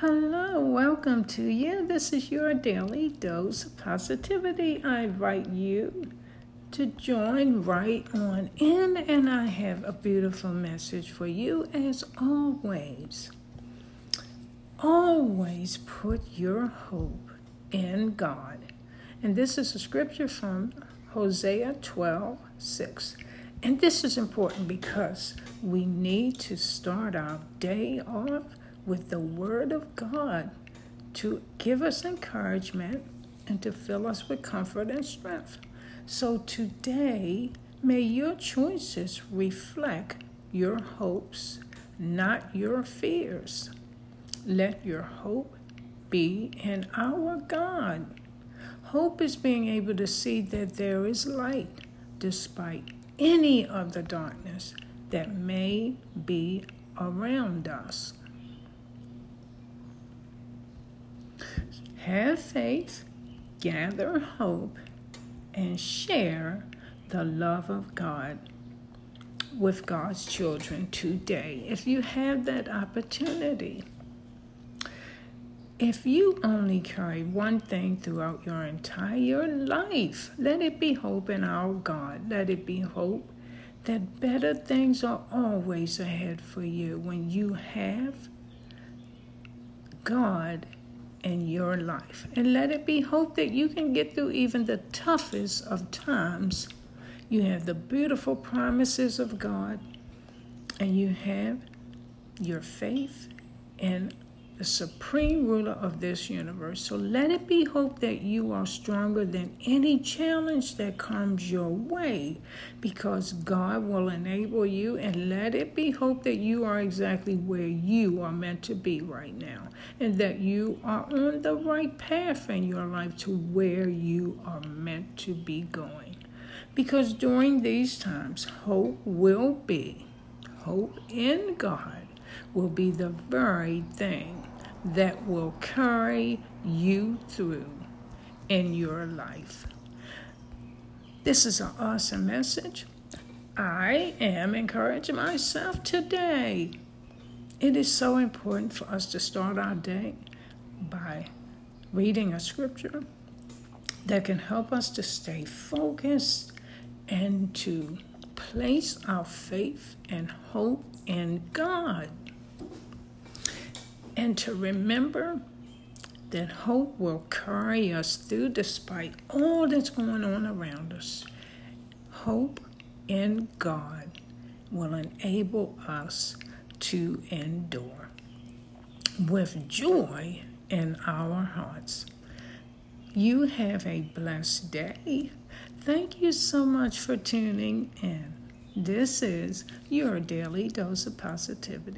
Hello, welcome to you. This is your daily dose of positivity. I invite you to join right on in, and I have a beautiful message for you as always. Always put your hope in God. And this is a scripture from Hosea 12 6. And this is important because we need to start our day off with the Word of God to give us encouragement and to fill us with comfort and strength. So today, may your choices reflect your hopes, not your fears. Let your hope be in our God. Hope is being able to see that there is light despite any of the darkness that may be around us. Have faith, gather hope, and share the love of God with God's children today if you have that opportunity. If you only carry one thing throughout your entire life, let it be hope in our God. Let it be hope that better things are always ahead for you when you have God in your life. And let it be hope that you can get through even the toughest of times. You have the beautiful promises of God, and you have your faith in the supreme ruler of this universe. So let it be hope that you are stronger than any challenge that comes your way because God will enable you. And let it be hope that you are exactly where you are meant to be right now and that you are on the right path in your life to where you are meant to be going. Because during these times, hope will be, hope in God will be the very thing that will carry you through in your life. This is an awesome message. I am encouraging myself today. It is so important for us to start our day by reading a scripture that can help us to stay focused and to place our faith and hope in God and to remember that hope will carry us through despite all that's going on around us. Hope in God will enable us to endure with joy in our hearts. You have a blessed day. Thank you so much for tuning in. This is your daily dose of positivity.